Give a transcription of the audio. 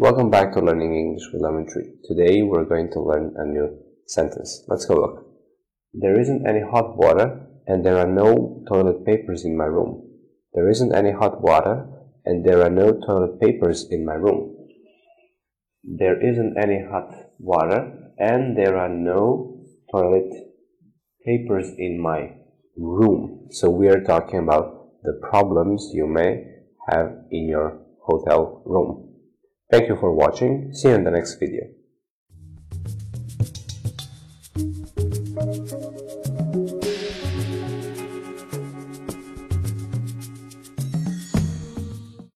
Welcome back to Learning English with Lemon Tree. Today we're going to learn a new sentence. Let's go look. There isn't any hot water and there are no toilet papers in my room. There isn't any hot water and there are no toilet papers in my room. There isn't any hot water and there are no toilet papers in my room. So we are talking about the problems you may have in your hotel room. Thank you for watching. See you in the next video.